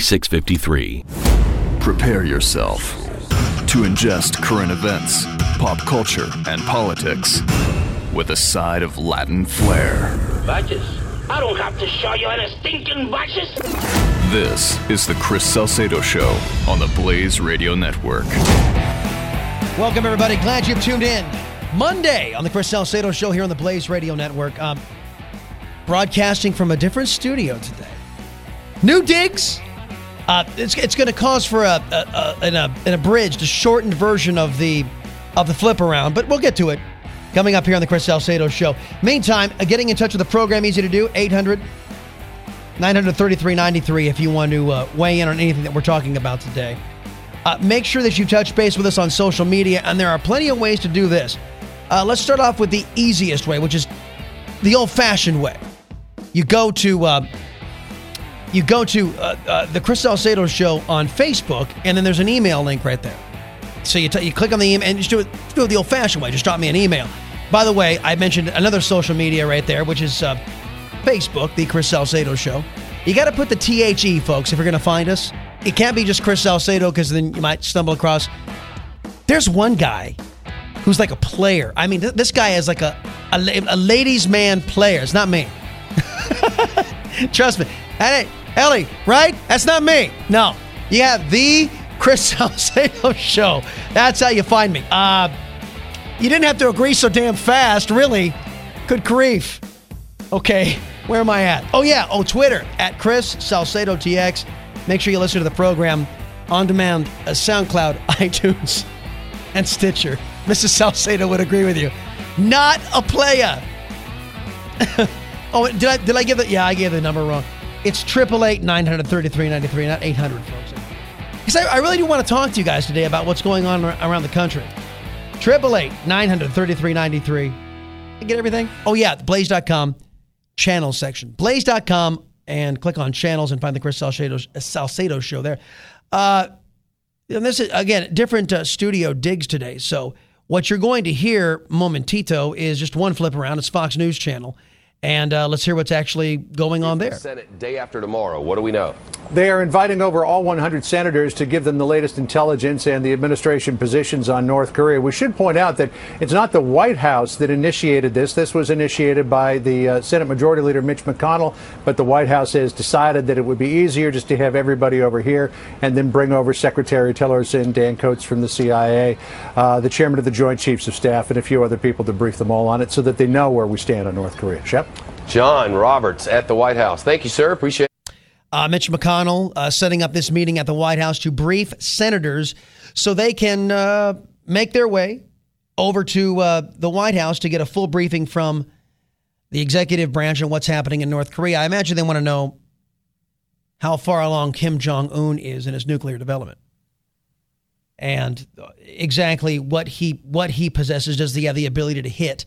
4653. Prepare yourself to ingest current events, pop culture, and politics with a side of Latin flair. Badges? I don't have to show you any stinking badges. This is the Chris Salcedo Show on the Blaze Radio Network. Welcome, everybody. Glad you've tuned in. Monday on the Chris Salcedo Show here on the Blaze Radio Network. Um, broadcasting from a different studio today. New digs, uh, it's it's going to cause for a, a, a, an, a, an abridged, a shortened version of the of the flip around, but we'll get to it coming up here on the Chris Salcedo Show. Meantime, uh, getting in touch with the program, easy to do, 800 933 93 if you want to uh, weigh in on anything that we're talking about today. Uh, make sure that you touch base with us on social media, and there are plenty of ways to do this. Uh, let's start off with the easiest way, which is the old fashioned way. You go to uh, you go to uh, uh, the Chris Salcedo Show on Facebook, and then there's an email link right there. So you, t- you click on the email and just do it, do it the old fashioned way. Just drop me an email. By the way, I mentioned another social media right there, which is uh, Facebook, the Chris Salcedo Show. You got to put the THE, folks, if you're going to find us. It can't be just Chris Salcedo because then you might stumble across. There's one guy who's like a player. I mean, th- this guy is like a, a, a ladies' man player. It's not me. Trust me. Hey, Ellie, right? That's not me. No. You have the Chris Salcedo show. That's how you find me. Uh, you didn't have to agree so damn fast, really. Good grief. Okay, where am I at? Oh, yeah. Oh, Twitter at Chris Salcedo TX. Make sure you listen to the program on demand, uh, SoundCloud, iTunes, and Stitcher. Mrs. Salcedo would agree with you. Not a player. oh, did I did I give it? Yeah, I gave the number wrong. It's triple eight nine hundred thirty three ninety three, not eight hundred, folks. Because I, I, really do want to talk to you guys today about what's going on around the country. Triple eight nine hundred thirty three ninety three. Get everything? Oh yeah, blaze.com channel section. Blaze.com and click on channels and find the Chris Salcedo, Salcedo show there. Uh, and this is again different uh, studio digs today. So what you're going to hear momentito is just one flip around. It's Fox News Channel. And uh, let's hear what's actually going on there. Senate day after tomorrow. What do we know? They are inviting over all 100 senators to give them the latest intelligence and the administration positions on North Korea. We should point out that it's not the White House that initiated this. This was initiated by the uh, Senate Majority Leader Mitch McConnell, but the White House has decided that it would be easier just to have everybody over here and then bring over Secretary Tillerson, Dan Coats from the CIA, uh, the chairman of the Joint Chiefs of Staff, and a few other people to brief them all on it so that they know where we stand on North Korea. Shep? John Roberts at the White House. Thank you, sir. Appreciate. Uh, Mitch McConnell uh, setting up this meeting at the White House to brief senators so they can uh, make their way over to uh, the White House to get a full briefing from the executive branch on what's happening in North Korea. I imagine they want to know how far along Kim Jong Un is in his nuclear development, and exactly what he what he possesses. Does he have the ability to hit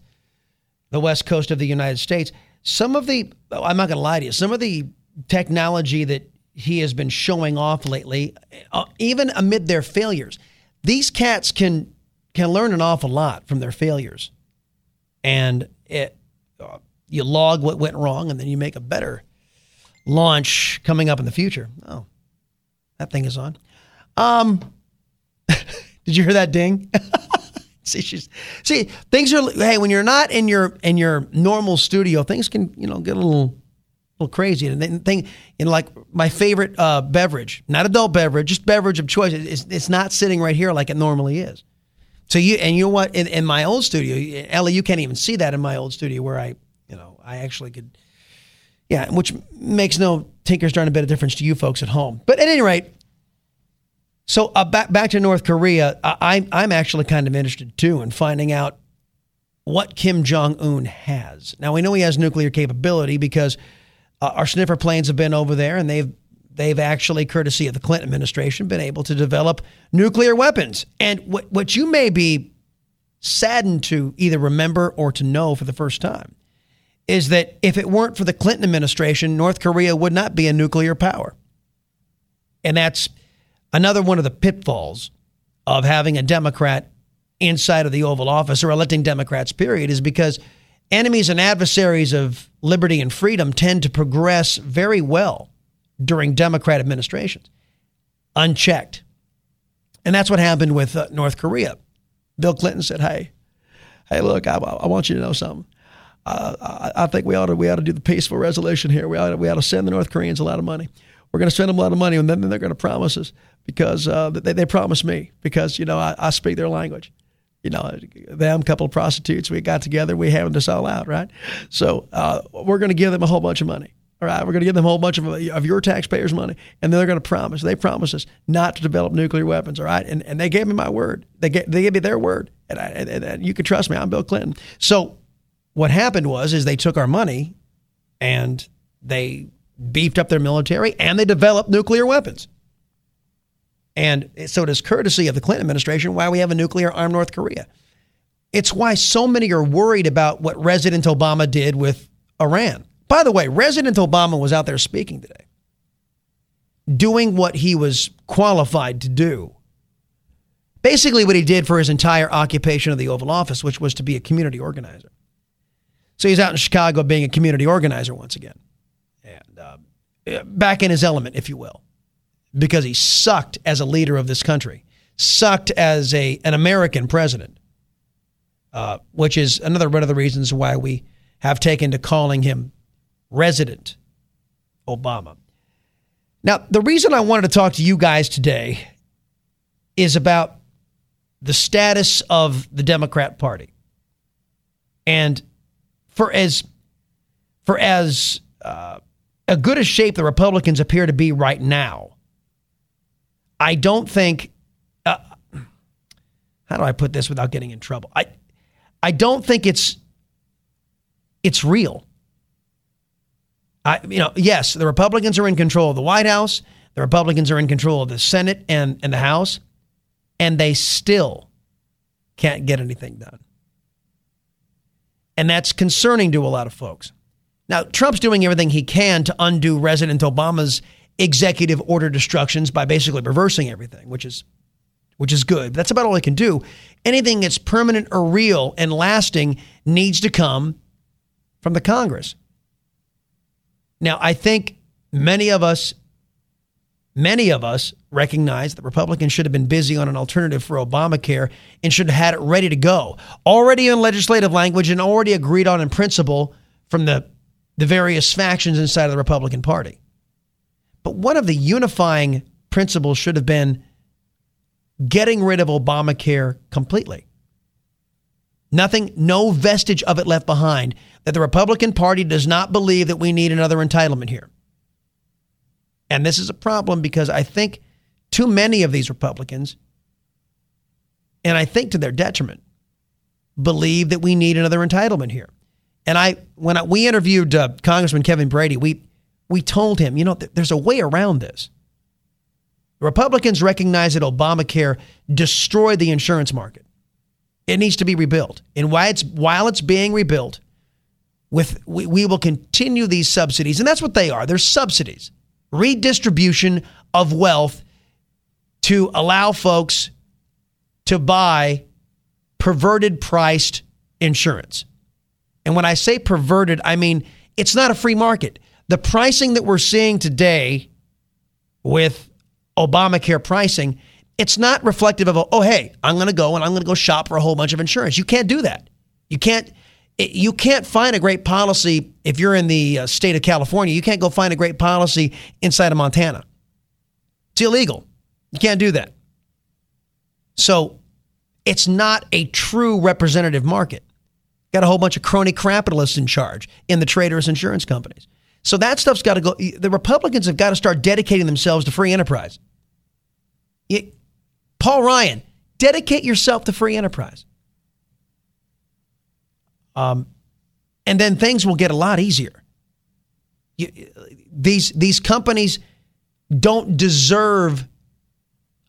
the west coast of the United States? Some of the I'm not going to lie to you. Some of the technology that he has been showing off lately, uh, even amid their failures. These cats can can learn an awful lot from their failures, and it uh, you log what went wrong, and then you make a better launch coming up in the future. Oh, that thing is on. Um, did you hear that ding? see, she's see things are. Hey, when you're not in your in your normal studio, things can you know get a little little crazy. And then thing, know, like my favorite uh, beverage, not adult beverage, just beverage of choice. It's, it's not sitting right here like it normally is. So you and you know what? In, in my old studio, Ellie, you can't even see that in my old studio where I, you know, I actually could. Yeah, which makes no tinker's darn a bit of difference to you folks at home. But at any rate, so uh, back back to North Korea, I, I'm actually kind of interested too in finding out what Kim Jong Un has. Now we know he has nuclear capability because uh, our sniffer planes have been over there, and they've they've actually, courtesy of the Clinton administration, been able to develop nuclear weapons. And what what you may be saddened to either remember or to know for the first time is that if it weren't for the Clinton administration, North Korea would not be a nuclear power. And that's another one of the pitfalls of having a Democrat inside of the Oval Office or electing Democrats, period, is because enemies and adversaries of liberty and freedom tend to progress very well during Democrat administrations, unchecked. And that's what happened with uh, North Korea. Bill Clinton said, "Hey, hey, look, I, I want you to know something. Uh, I, I, think we ought to we ought to do the peaceful resolution here. We ought to, we ought to send the North Koreans a lot of money. We're going to send them a lot of money, and then they're going to promise us because uh, they they promised me because you know I, I speak their language. You know, them, couple of prostitutes, we got together, we having this all out, right? So uh, we're going to give them a whole bunch of money. All right, we're going to give them a whole bunch of, of your taxpayers' money, and they're going to promise. They promise us not to develop nuclear weapons. All right, and and they gave me my word. They gave, they gave me their word, and, I, and, and you can trust me. I'm Bill Clinton. So what happened was is they took our money and they beefed up their military and they developed nuclear weapons. And so it is courtesy of the Clinton administration why we have a nuclear armed North Korea. It's why so many are worried about what President Obama did with Iran. By the way, President Obama was out there speaking today, doing what he was qualified to do. Basically, what he did for his entire occupation of the Oval Office, which was to be a community organizer. So he's out in Chicago being a community organizer once again. And uh, back in his element, if you will, because he sucked as a leader of this country, sucked as a, an American president, uh, which is another one of the reasons why we have taken to calling him Resident Obama. Now, the reason I wanted to talk to you guys today is about the status of the Democrat Party. And for as for as uh, a good a shape the Republicans appear to be right now, I don't think. Uh, how do I put this without getting in trouble? I I don't think it's it's real. I you know yes, the Republicans are in control of the White House. The Republicans are in control of the Senate and, and the House, and they still can't get anything done. And that's concerning to a lot of folks. Now, Trump's doing everything he can to undo President Obama's executive order destructions by basically reversing everything, which is which is good. But that's about all he can do. Anything that's permanent or real and lasting needs to come from the Congress. Now, I think many of us Many of us recognize that Republicans should have been busy on an alternative for Obamacare and should have had it ready to go, already in legislative language and already agreed on in principle from the, the various factions inside of the Republican Party. But one of the unifying principles should have been getting rid of Obamacare completely. Nothing, no vestige of it left behind. That the Republican Party does not believe that we need another entitlement here. And this is a problem because I think too many of these Republicans, and I think to their detriment, believe that we need another entitlement here. And I, when I, we interviewed uh, Congressman Kevin Brady, we we told him, you know, th- there's a way around this. Republicans recognize that Obamacare destroyed the insurance market. It needs to be rebuilt, and while it's while it's being rebuilt, with we, we will continue these subsidies, and that's what they are. They're subsidies redistribution of wealth to allow folks to buy perverted priced insurance. And when I say perverted, I mean it's not a free market. The pricing that we're seeing today with Obamacare pricing it's not reflective of, oh, hey, I'm going to go and I'm going to go shop for a whole bunch of insurance. You can't do that. You can't. You can't find a great policy if you're in the uh, state of California. You can't go find a great policy inside of Montana. It's illegal. You can't do that. So it's not a true representative market. Got a whole bunch of crony capitalists in charge in the traders insurance companies. So that stuff's got to go. The Republicans have got to start dedicating themselves to free enterprise. Paul Ryan, dedicate yourself to free enterprise. Um, and then things will get a lot easier. You, these these companies don't deserve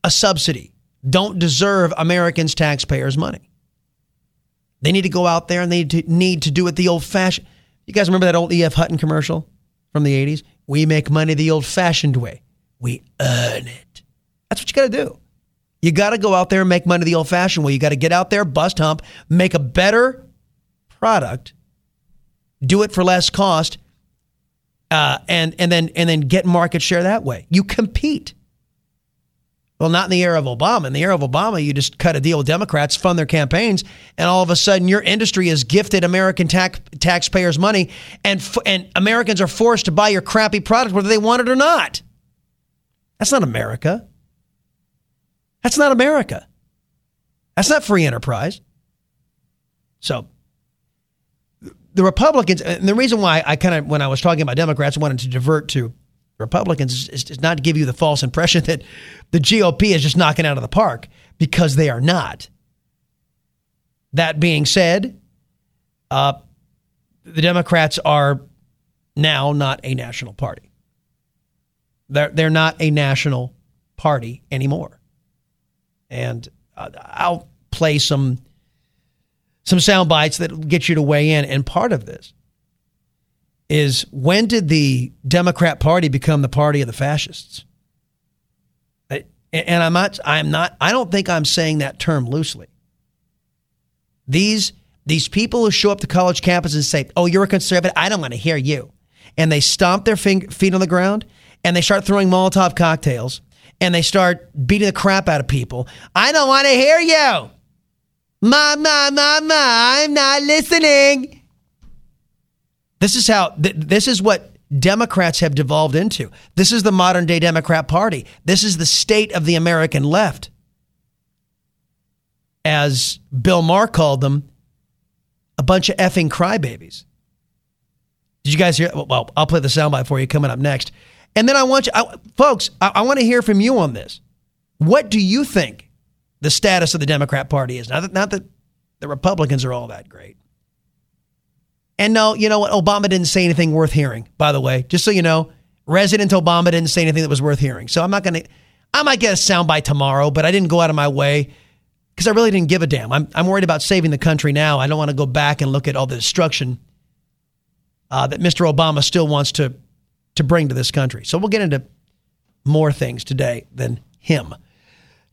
a subsidy, don't deserve Americans' taxpayers' money. They need to go out there and they need to do it the old fashioned. You guys remember that old E.F. Hutton commercial from the 80s? We make money the old fashioned way. We earn it. That's what you got to do. You got to go out there and make money the old fashioned way. You got to get out there, bust hump, make a better product, do it for less cost, uh, and and then and then get market share that way. You compete. Well, not in the era of Obama. In the era of Obama, you just cut a deal with Democrats, fund their campaigns, and all of a sudden your industry is gifted American tax, taxpayers' money, and and Americans are forced to buy your crappy product whether they want it or not. That's not America. That's not America. That's not free enterprise. So the Republicans, and the reason why I kind of, when I was talking about Democrats, wanted to divert to Republicans is, is not to give you the false impression that the GOP is just knocking out of the park because they are not. That being said, uh, the Democrats are now not a national party. They're, they're not a national party anymore. And uh, I'll play some some sound bites that get you to weigh in. And part of this is when did the Democrat Party become the party of the fascists? And I'm not, I'm not, I don't think I'm saying that term loosely. These, these people who show up to college campuses and say, oh, you're a conservative, I don't want to hear you. And they stomp their feet on the ground and they start throwing Molotov cocktails and they start beating the crap out of people. I don't want to hear you. Mama, mama, I'm not listening. This is how, th- this is what Democrats have devolved into. This is the modern day Democrat Party. This is the state of the American left. As Bill Maher called them, a bunch of effing crybabies. Did you guys hear? Well, I'll play the soundbite for you coming up next. And then I want you, I, folks, I, I want to hear from you on this. What do you think the status of the Democrat Party is. Not that, not that the Republicans are all that great. And no, you know what? Obama didn't say anything worth hearing, by the way. Just so you know, Resident Obama didn't say anything that was worth hearing. So I'm not going to, I might get a soundbite tomorrow, but I didn't go out of my way because I really didn't give a damn. I'm, I'm worried about saving the country now. I don't want to go back and look at all the destruction uh, that Mr. Obama still wants to, to bring to this country. So we'll get into more things today than him.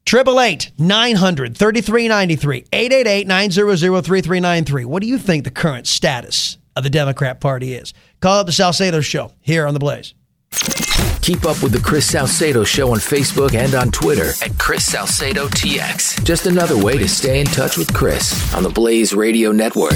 Triple eight nine hundred thirty three ninety three eight eight eight nine zero zero three three nine three. What do you think the current status of the Democrat Party is? Call up the Salcedo Show here on the Blaze. Keep up with the Chris Salcedo Show on Facebook and on Twitter at Chris Salcedo TX. Just another way to stay in touch with Chris on the Blaze Radio Network.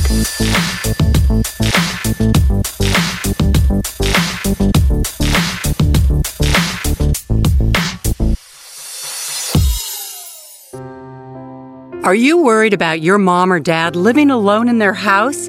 Are you worried about your mom or dad living alone in their house?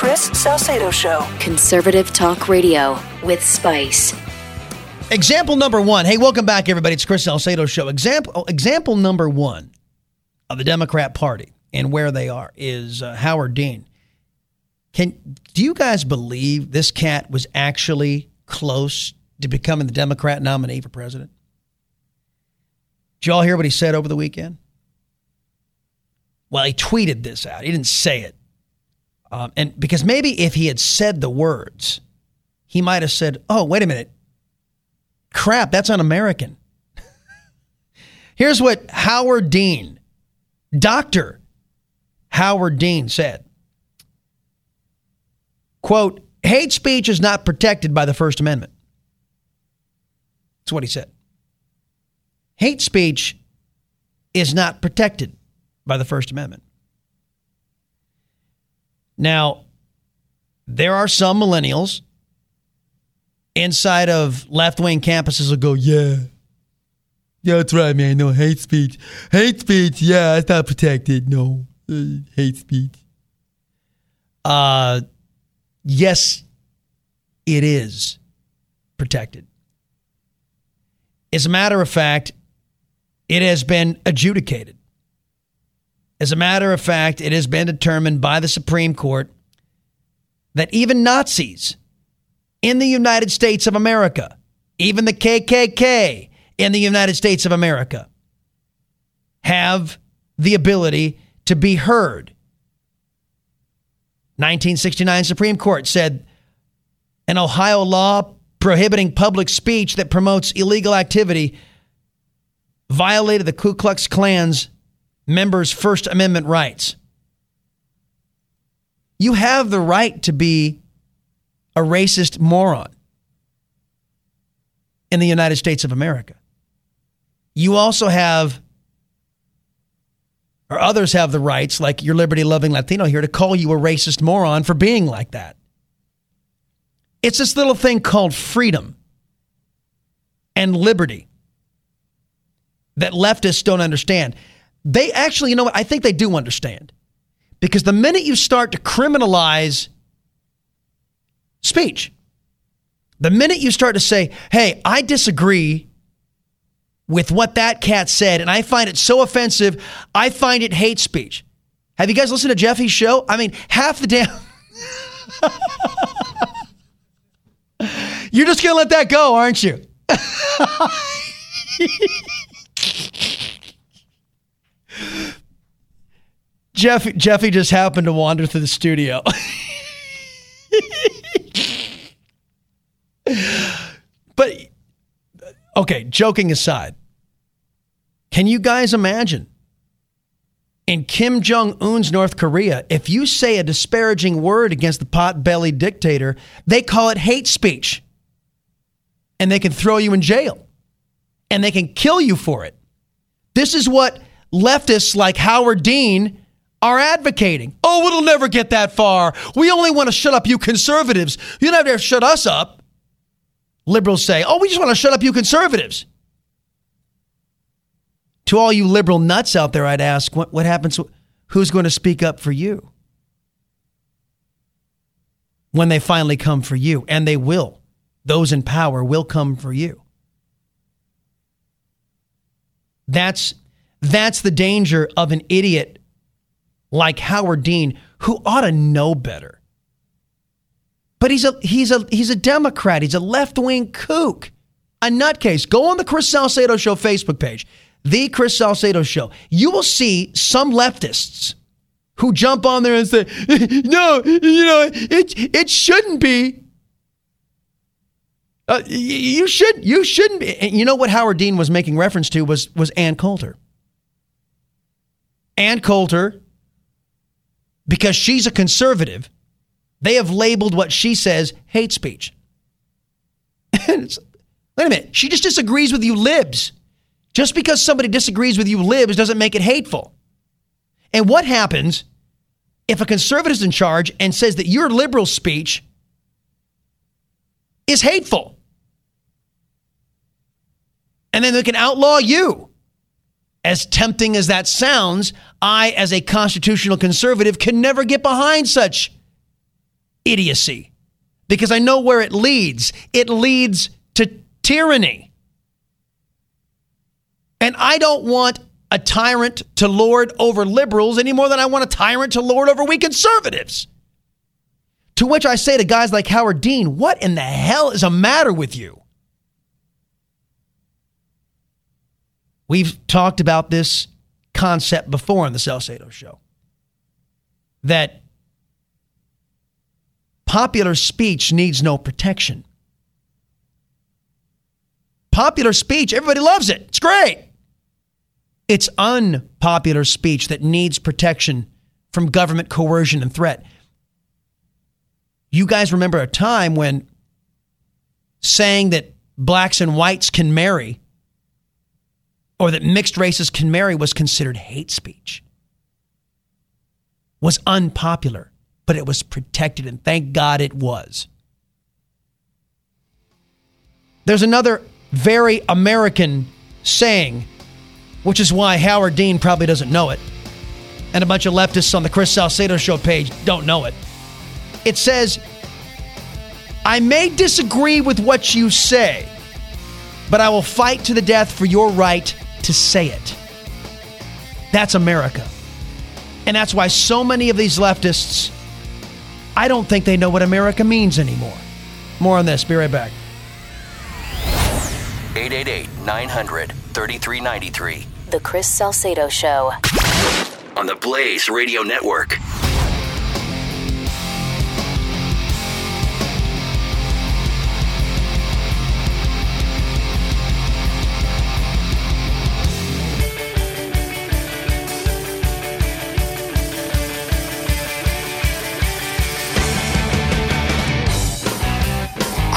Chris Salcedo Show. Conservative Talk Radio with Spice. Example number one. Hey, welcome back, everybody. It's Chris Salcedo Show. Example example number one of the Democrat Party and where they are is uh, Howard Dean. Can do you guys believe this cat was actually close to becoming the Democrat nominee for president? Did you all hear what he said over the weekend? Well, he tweeted this out. He didn't say it. Um, and because maybe if he had said the words, he might have said, oh, wait a minute. Crap, that's un American. Here's what Howard Dean, Dr. Howard Dean said quote, hate speech is not protected by the First Amendment. That's what he said. Hate speech is not protected by the First Amendment. Now, there are some millennials inside of left wing campuses will go, yeah. Yeah, that's right, man. No hate speech. Hate speech, yeah, it's not protected. No, uh, hate speech. Uh, yes, it is protected. As a matter of fact, it has been adjudicated. As a matter of fact, it has been determined by the Supreme Court that even Nazis in the United States of America, even the KKK in the United States of America, have the ability to be heard. 1969 Supreme Court said an Ohio law prohibiting public speech that promotes illegal activity violated the Ku Klux Klan's members' First Amendment rights. You have the right to be a racist moron in the United States of America. You also have, or others have the rights, like your liberty loving Latino here, to call you a racist moron for being like that. It's this little thing called freedom and liberty that leftists don't understand. They actually, you know what? I think they do understand. Because the minute you start to criminalize speech, the minute you start to say, hey, I disagree with what that cat said, and I find it so offensive, I find it hate speech. Have you guys listened to Jeffy's show? I mean, half the damn. You're just going to let that go, aren't you? Jeff, Jeffy just happened to wander through the studio. but, okay, joking aside, can you guys imagine in Kim Jong un's North Korea, if you say a disparaging word against the pot bellied dictator, they call it hate speech. And they can throw you in jail and they can kill you for it. This is what leftists like Howard Dean are advocating. Oh, it'll never get that far. We only want to shut up you conservatives. You never shut us up. Liberals say, oh, we just want to shut up you conservatives. To all you liberal nuts out there, I'd ask, what, what happens? Who's going to speak up for you? When they finally come for you, and they will. Those in power will come for you. That's that's the danger of an idiot like Howard Dean who ought to know better. But he's a he's a he's a Democrat. He's a left-wing kook. A nutcase. Go on the Chris Salcedo Show Facebook page. The Chris Salcedo Show. You will see some leftists who jump on there and say, "No, you know, it it shouldn't be." Uh, you should you shouldn't be. And you know what Howard Dean was making reference to was was Ann Coulter. Ann Coulter, because she's a conservative, they have labeled what she says hate speech. wait a minute, she just disagrees with you libs. Just because somebody disagrees with you libs doesn't make it hateful. And what happens if a conservative is in charge and says that your liberal speech is hateful? And then they can outlaw you. As tempting as that sounds, I, as a constitutional conservative, can never get behind such idiocy because I know where it leads. It leads to tyranny. And I don't want a tyrant to lord over liberals any more than I want a tyrant to lord over we conservatives. To which I say to guys like Howard Dean, what in the hell is a matter with you? We've talked about this concept before on the Salcedo show that popular speech needs no protection. Popular speech, everybody loves it. It's great. It's unpopular speech that needs protection from government coercion and threat. You guys remember a time when saying that blacks and whites can marry or that mixed races can marry was considered hate speech. Was unpopular, but it was protected, and thank God it was. There's another very American saying, which is why Howard Dean probably doesn't know it, and a bunch of leftists on the Chris Salcedo show page don't know it. It says, I may disagree with what you say, but I will fight to the death for your right to say it. That's America. And that's why so many of these leftists, I don't think they know what America means anymore. More on this. Be right back. 888 900 3393. The Chris Salcedo Show. On the Blaze Radio Network.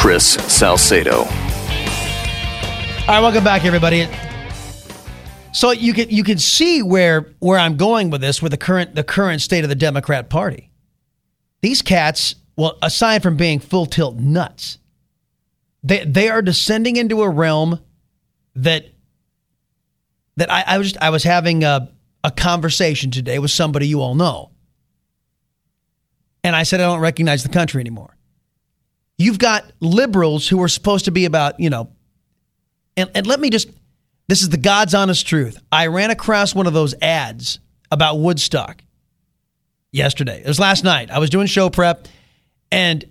Chris Salcedo. All right, welcome back, everybody. So you can you can see where where I'm going with this with the current the current state of the Democrat Party. These cats, well, aside from being full tilt nuts, they they are descending into a realm that that I, I was I was having a, a conversation today with somebody you all know. And I said I don't recognize the country anymore. You've got liberals who are supposed to be about, you know, and, and let me just, this is the God's honest truth. I ran across one of those ads about Woodstock yesterday. It was last night. I was doing show prep, and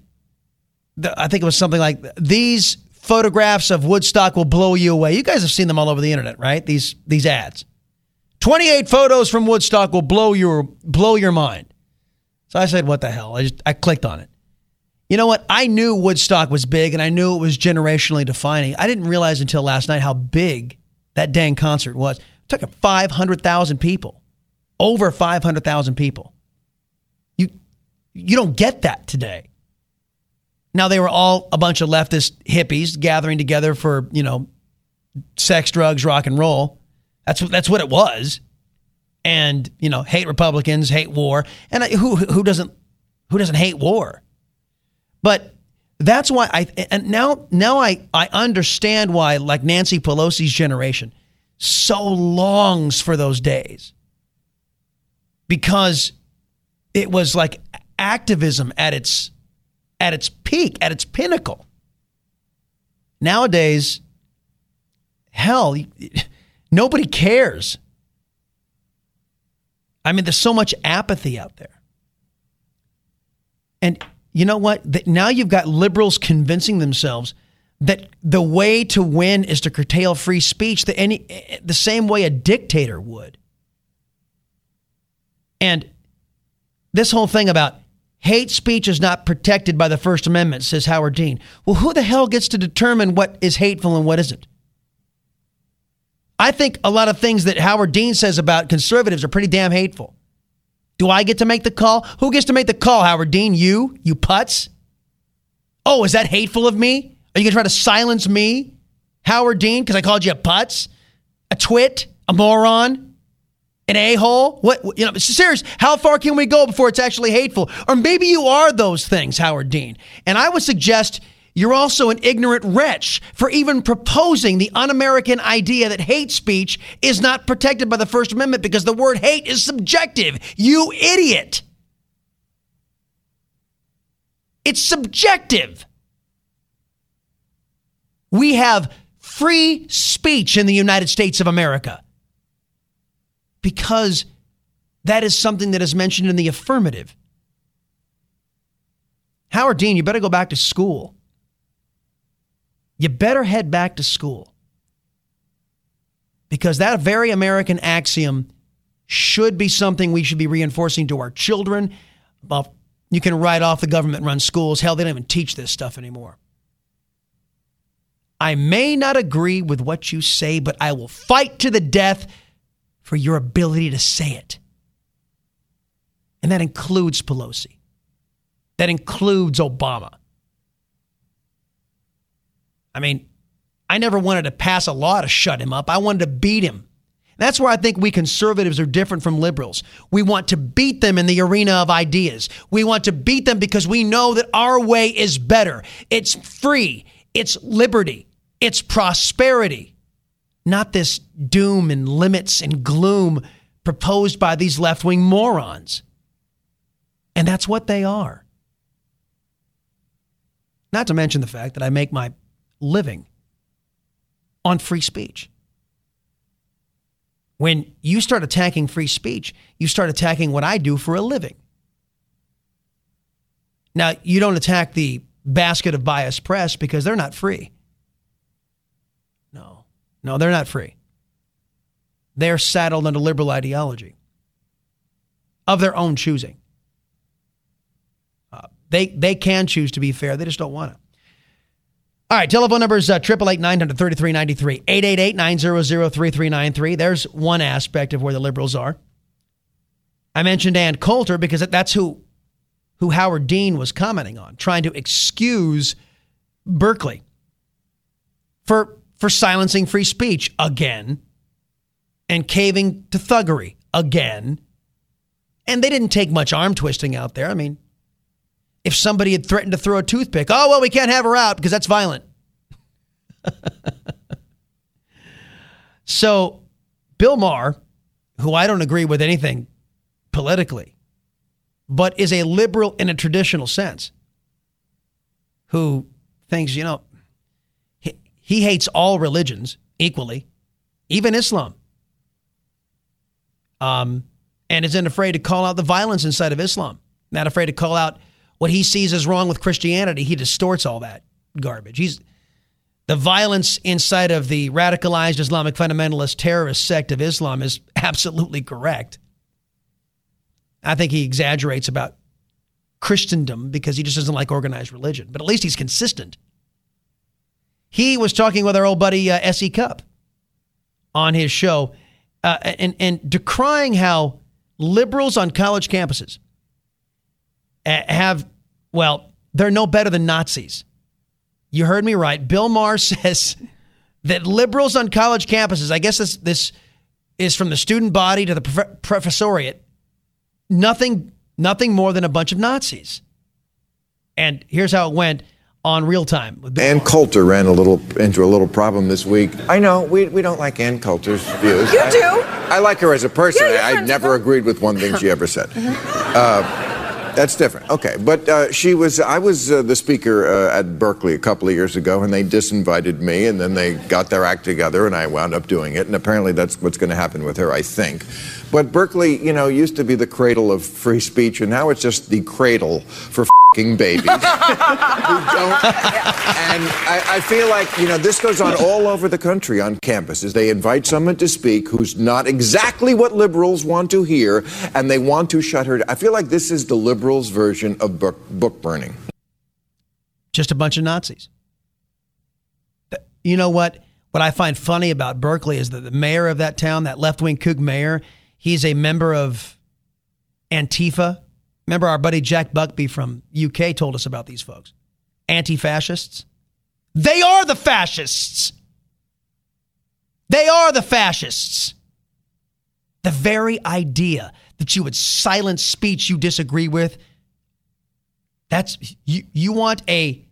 the, I think it was something like these photographs of Woodstock will blow you away. You guys have seen them all over the internet, right? These these ads. 28 photos from Woodstock will blow your blow your mind. So I said, "What the hell?" I just I clicked on it. You know what? I knew Woodstock was big and I knew it was generationally defining. I didn't realize until last night how big that dang concert was. It took 500,000 people. Over 500,000 people. You you don't get that today. Now they were all a bunch of leftist hippies gathering together for, you know, sex, drugs, rock and roll. That's that's what it was. And, you know, hate Republicans, hate war. And who who doesn't who doesn't hate war? But that's why I and now now I I understand why like Nancy Pelosi's generation so longs for those days. Because it was like activism at its at its peak, at its pinnacle. Nowadays, hell, nobody cares. I mean, there's so much apathy out there. And you know what? Now you've got liberals convincing themselves that the way to win is to curtail free speech the, any, the same way a dictator would. And this whole thing about hate speech is not protected by the First Amendment, says Howard Dean. Well, who the hell gets to determine what is hateful and what isn't? I think a lot of things that Howard Dean says about conservatives are pretty damn hateful. Do I get to make the call? Who gets to make the call, Howard Dean? You? You putz? Oh, is that hateful of me? Are you going to try to silence me, Howard Dean, because I called you a putz, a twit, a moron, an a hole? What, you know, serious, how far can we go before it's actually hateful? Or maybe you are those things, Howard Dean. And I would suggest you're also an ignorant wretch for even proposing the un American idea that hate speech is not protected by the First Amendment because the word hate is subjective. You idiot. It's subjective. We have free speech in the United States of America because that is something that is mentioned in the affirmative. Howard Dean, you better go back to school you better head back to school. Because that very American axiom should be something we should be reinforcing to our children. Well, you can write off the government run schools. Hell, they don't even teach this stuff anymore. I may not agree with what you say, but I will fight to the death for your ability to say it. And that includes Pelosi. That includes Obama. I mean, I never wanted to pass a law to shut him up. I wanted to beat him. That's where I think we conservatives are different from liberals. We want to beat them in the arena of ideas. We want to beat them because we know that our way is better. It's free, it's liberty, it's prosperity, not this doom and limits and gloom proposed by these left wing morons. And that's what they are. Not to mention the fact that I make my living on free speech. When you start attacking free speech, you start attacking what I do for a living. Now, you don't attack the basket of biased press because they're not free. No, no, they're not free. They're saddled under liberal ideology of their own choosing. Uh, they, they can choose to be fair, they just don't want to. All right, telephone number is uh, 888 888 900 3393. There's one aspect of where the liberals are. I mentioned Ann Coulter because that's who, who Howard Dean was commenting on, trying to excuse Berkeley for, for silencing free speech again and caving to thuggery again. And they didn't take much arm twisting out there. I mean, if somebody had threatened to throw a toothpick. Oh, well, we can't have her out because that's violent. so, Bill Maher, who I don't agree with anything politically, but is a liberal in a traditional sense, who thinks, you know, he, he hates all religions equally, even Islam, um, and isn't afraid to call out the violence inside of Islam, not afraid to call out what he sees as wrong with Christianity, he distorts all that garbage. He's the violence inside of the radicalized Islamic fundamentalist terrorist sect of Islam is absolutely correct. I think he exaggerates about Christendom because he just doesn't like organized religion, but at least he's consistent. He was talking with our old buddy uh, S.E. Cupp on his show uh, and, and decrying how liberals on college campuses have well, they're no better than Nazis. You heard me right. Bill Maher says that liberals on college campuses, I guess this, this is from the student body to the prof- professoriate, nothing, nothing more than a bunch of Nazis. And here's how it went on real time. Ann Coulter ran a little into a little problem this week. I know we, we don't like Ann Coulter's views. You I, do. I like her as a person. Yeah, I, I never agreed with one thing she ever said. mm-hmm. uh, that's different. Okay, but uh, she was. I was uh, the speaker uh, at Berkeley a couple of years ago, and they disinvited me, and then they got their act together, and I wound up doing it. And apparently, that's what's going to happen with her, I think. But Berkeley, you know, used to be the cradle of free speech, and now it's just the cradle for babies who don't. And I, I, feel like, you know, this goes on all over the country on campuses. They invite someone to speak who's not exactly what liberals want to hear, and they want to shut her down. I feel like this is the liberals' version of book, book burning. Just a bunch of Nazis. You know what? What I find funny about Berkeley is that the mayor of that town, that left wing kook mayor, he's a member of Antifa, Remember, our buddy Jack Buckby from UK told us about these folks anti fascists. They are the fascists. They are the fascists. The very idea that you would silence speech you disagree with, that's you, you want a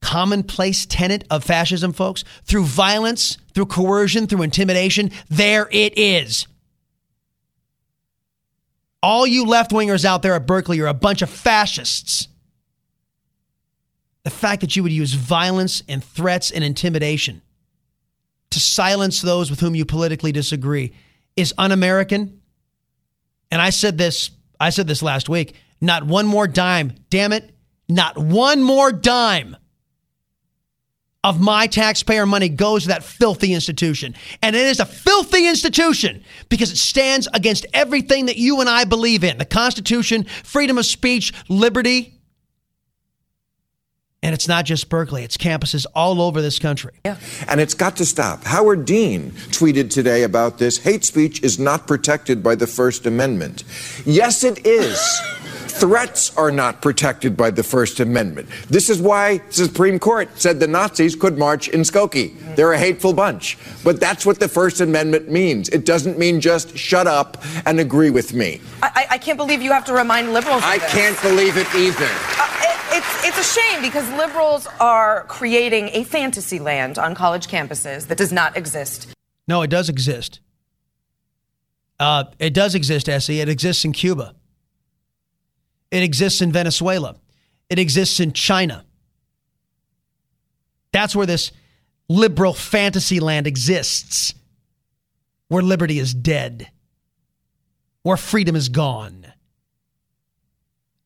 commonplace tenet of fascism, folks? Through violence, through coercion, through intimidation, there it is. All you left wingers out there at Berkeley are a bunch of fascists. The fact that you would use violence and threats and intimidation to silence those with whom you politically disagree is un-American. And I said this, I said this last week, not one more dime. Damn it, not one more dime of my taxpayer money goes to that filthy institution. And it is a filthy institution because it stands against everything that you and I believe in the Constitution, freedom of speech, liberty. And it's not just Berkeley, it's campuses all over this country. Yeah. And it's got to stop. Howard Dean tweeted today about this hate speech is not protected by the First Amendment. Yes, it is. Threats are not protected by the First Amendment. This is why the Supreme Court said the Nazis could march in Skokie. They're a hateful bunch. But that's what the First Amendment means. It doesn't mean just shut up and agree with me. I, I can't believe you have to remind liberals. I this. can't believe it either. Uh, it's, it's a shame because liberals are creating a fantasy land on college campuses that does not exist. No, it does exist. Uh, it does exist, Essie. It exists in Cuba. It exists in Venezuela. It exists in China. That's where this liberal fantasy land exists, where liberty is dead, where freedom is gone.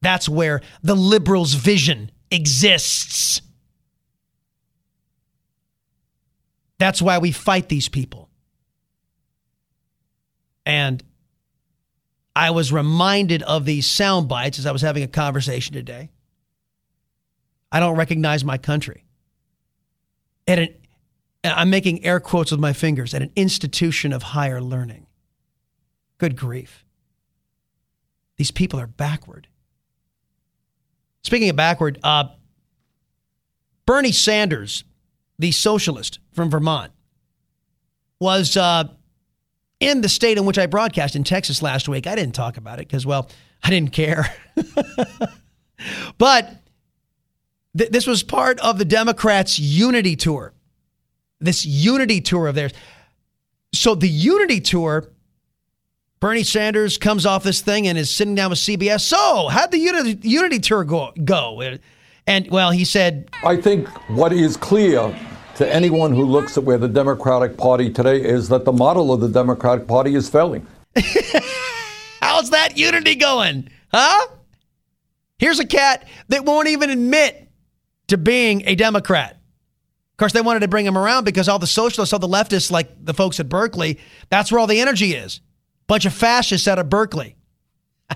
That's where the liberal's vision exists. That's why we fight these people. And I was reminded of these sound bites as I was having a conversation today. I don't recognize my country. At an, I'm making air quotes with my fingers, at an institution of higher learning. Good grief. These people are backward. Speaking of backward, uh, Bernie Sanders, the socialist from Vermont, was uh, in the state in which I broadcast in Texas last week. I didn't talk about it because, well, I didn't care. but th- this was part of the Democrats' unity tour. This unity tour of theirs. So the unity tour, Bernie Sanders comes off this thing and is sitting down with CBS. So, how'd the unity, unity tour go, go? And, well, he said, I think what is clear to anyone who looks at where the Democratic Party today is that the model of the Democratic Party is failing. How's that unity going? Huh? Here's a cat that won't even admit to being a Democrat. Of course, they wanted to bring him around because all the socialists, all the leftists, like the folks at Berkeley, that's where all the energy is. Bunch of fascists out of Berkeley.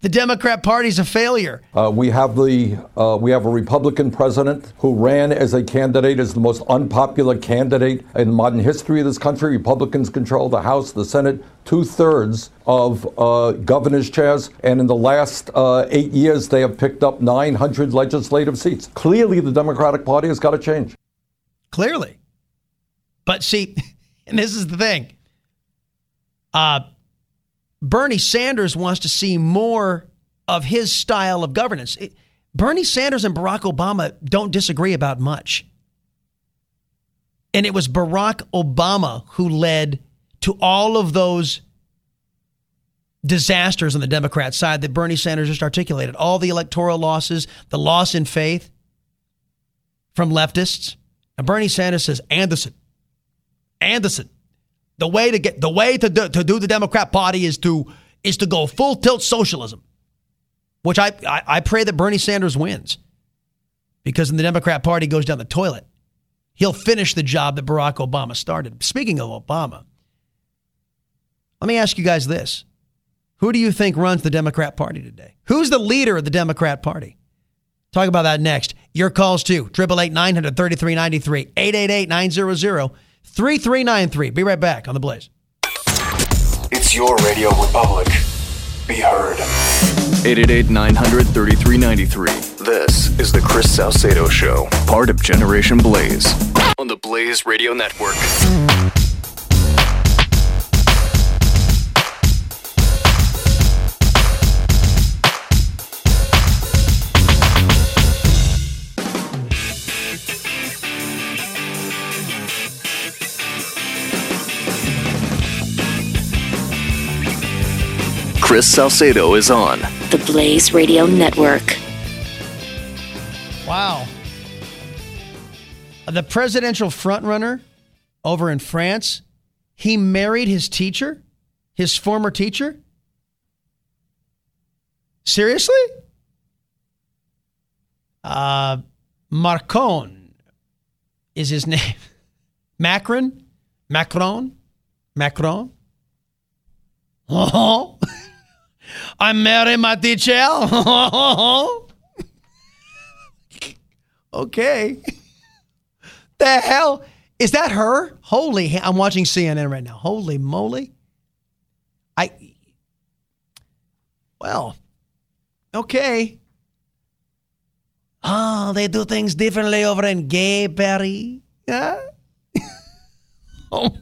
the Democrat Party's a failure. Uh, we have the uh, we have a Republican president who ran as a candidate as the most unpopular candidate in modern history of this country. Republicans control the House, the Senate, two thirds of uh, governor's chairs, and in the last uh, eight years, they have picked up 900 legislative seats. Clearly, the Democratic Party has got to change. Clearly, but see, and this is the thing. Uh, Bernie Sanders wants to see more of his style of governance. It, Bernie Sanders and Barack Obama don't disagree about much. And it was Barack Obama who led to all of those disasters on the Democrat side that Bernie Sanders just articulated. All the electoral losses, the loss in faith from leftists. And Bernie Sanders says, Anderson, Anderson, the way to get the way to do, to do the Democrat Party is to is to go full tilt socialism, which I, I I pray that Bernie Sanders wins, because when the Democrat Party goes down the toilet, he'll finish the job that Barack Obama started. Speaking of Obama, let me ask you guys this: Who do you think runs the Democrat Party today? Who's the leader of the Democrat Party? Talk about that next. Your calls too. 888 900 3393 888 900 3393. Be right back on The Blaze. It's your Radio Republic. Be heard. 888 900 3393. This is the Chris Salcedo Show, part of Generation Blaze on the Blaze Radio Network. Chris Salcedo is on The Blaze Radio Network. Wow. The presidential frontrunner over in France, he married his teacher, his former teacher. Seriously? Uh, Marcon is his name. Macron? Macron? Macron? Oh, I'm Mary my teacher. okay. The hell? Is that her? Holy, I'm watching CNN right now. Holy moly. I, well, okay. Oh, they do things differently over in Gay Paris. Yeah. oh,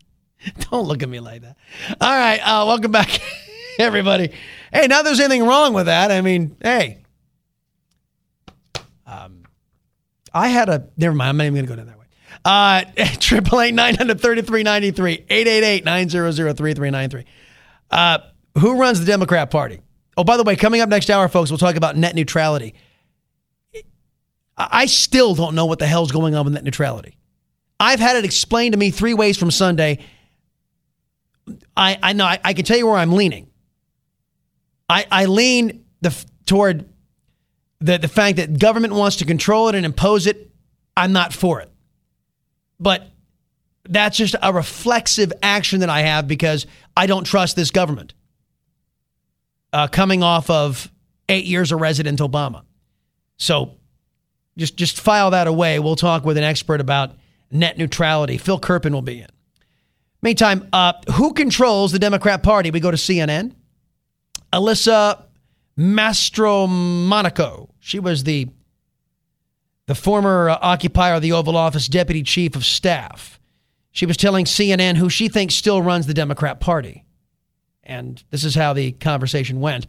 don't look at me like that. All right, uh, welcome back, everybody. Hey, now there's anything wrong with that. I mean, hey, um, I had a. Never mind. I'm not even going to go down that way. Uh, triple eight nine hundred thirty three ninety three eight eight eight nine zero zero three three nine three. Uh, who runs the Democrat Party? Oh, by the way, coming up next hour, folks, we'll talk about net neutrality. I still don't know what the hell's going on with net neutrality. I've had it explained to me three ways from Sunday. I, I know I, I can tell you where I'm leaning. I, I lean the, toward the, the fact that government wants to control it and impose it. I'm not for it. But that's just a reflexive action that I have because I don't trust this government. Uh, coming off of eight years of Resident Obama. So just just file that away. We'll talk with an expert about net neutrality. Phil Kerpen will be in. Meantime, uh, who controls the Democrat Party? We go to CNN. Alyssa Mastromonaco. She was the the former uh, occupier of the Oval Office, deputy chief of staff. She was telling CNN who she thinks still runs the Democrat Party. And this is how the conversation went.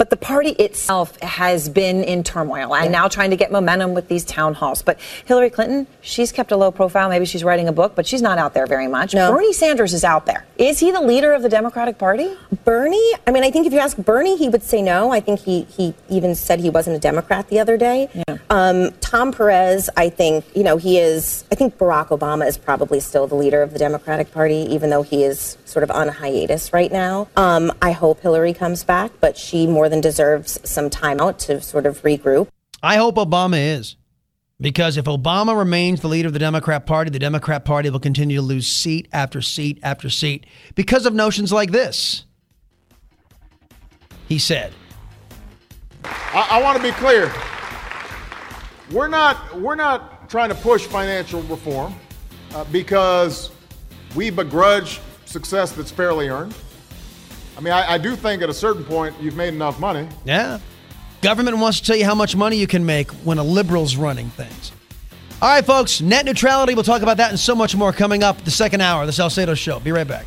But the party itself has been in turmoil and now trying to get momentum with these town halls. But Hillary Clinton, she's kept a low profile. Maybe she's writing a book, but she's not out there very much. No. Bernie Sanders is out there. Is he the leader of the Democratic Party? Bernie, I mean, I think if you ask Bernie, he would say no. I think he, he even said he wasn't a Democrat the other day. Yeah. Um, Tom Perez, I think, you know, he is, I think Barack Obama is probably still the leader of the Democratic Party, even though he is sort of on hiatus right now. Um, I hope Hillary comes back, but she more than deserves some time out to sort of regroup. I hope Obama is. Because if Obama remains the leader of the Democrat Party, the Democrat Party will continue to lose seat after seat after seat because of notions like this. He said, I, I want to be clear. We're not we're not trying to push financial reform uh, because we begrudge success that's fairly earned. I mean, I, I do think at a certain point you've made enough money. Yeah. Government wants to tell you how much money you can make when a liberal's running things. All right, folks, net neutrality. We'll talk about that and so much more coming up the second hour of the Salcedo Show. Be right back.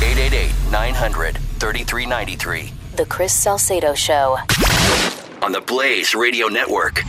888 900 3393. The Chris Salcedo Show. On the Blaze Radio Network.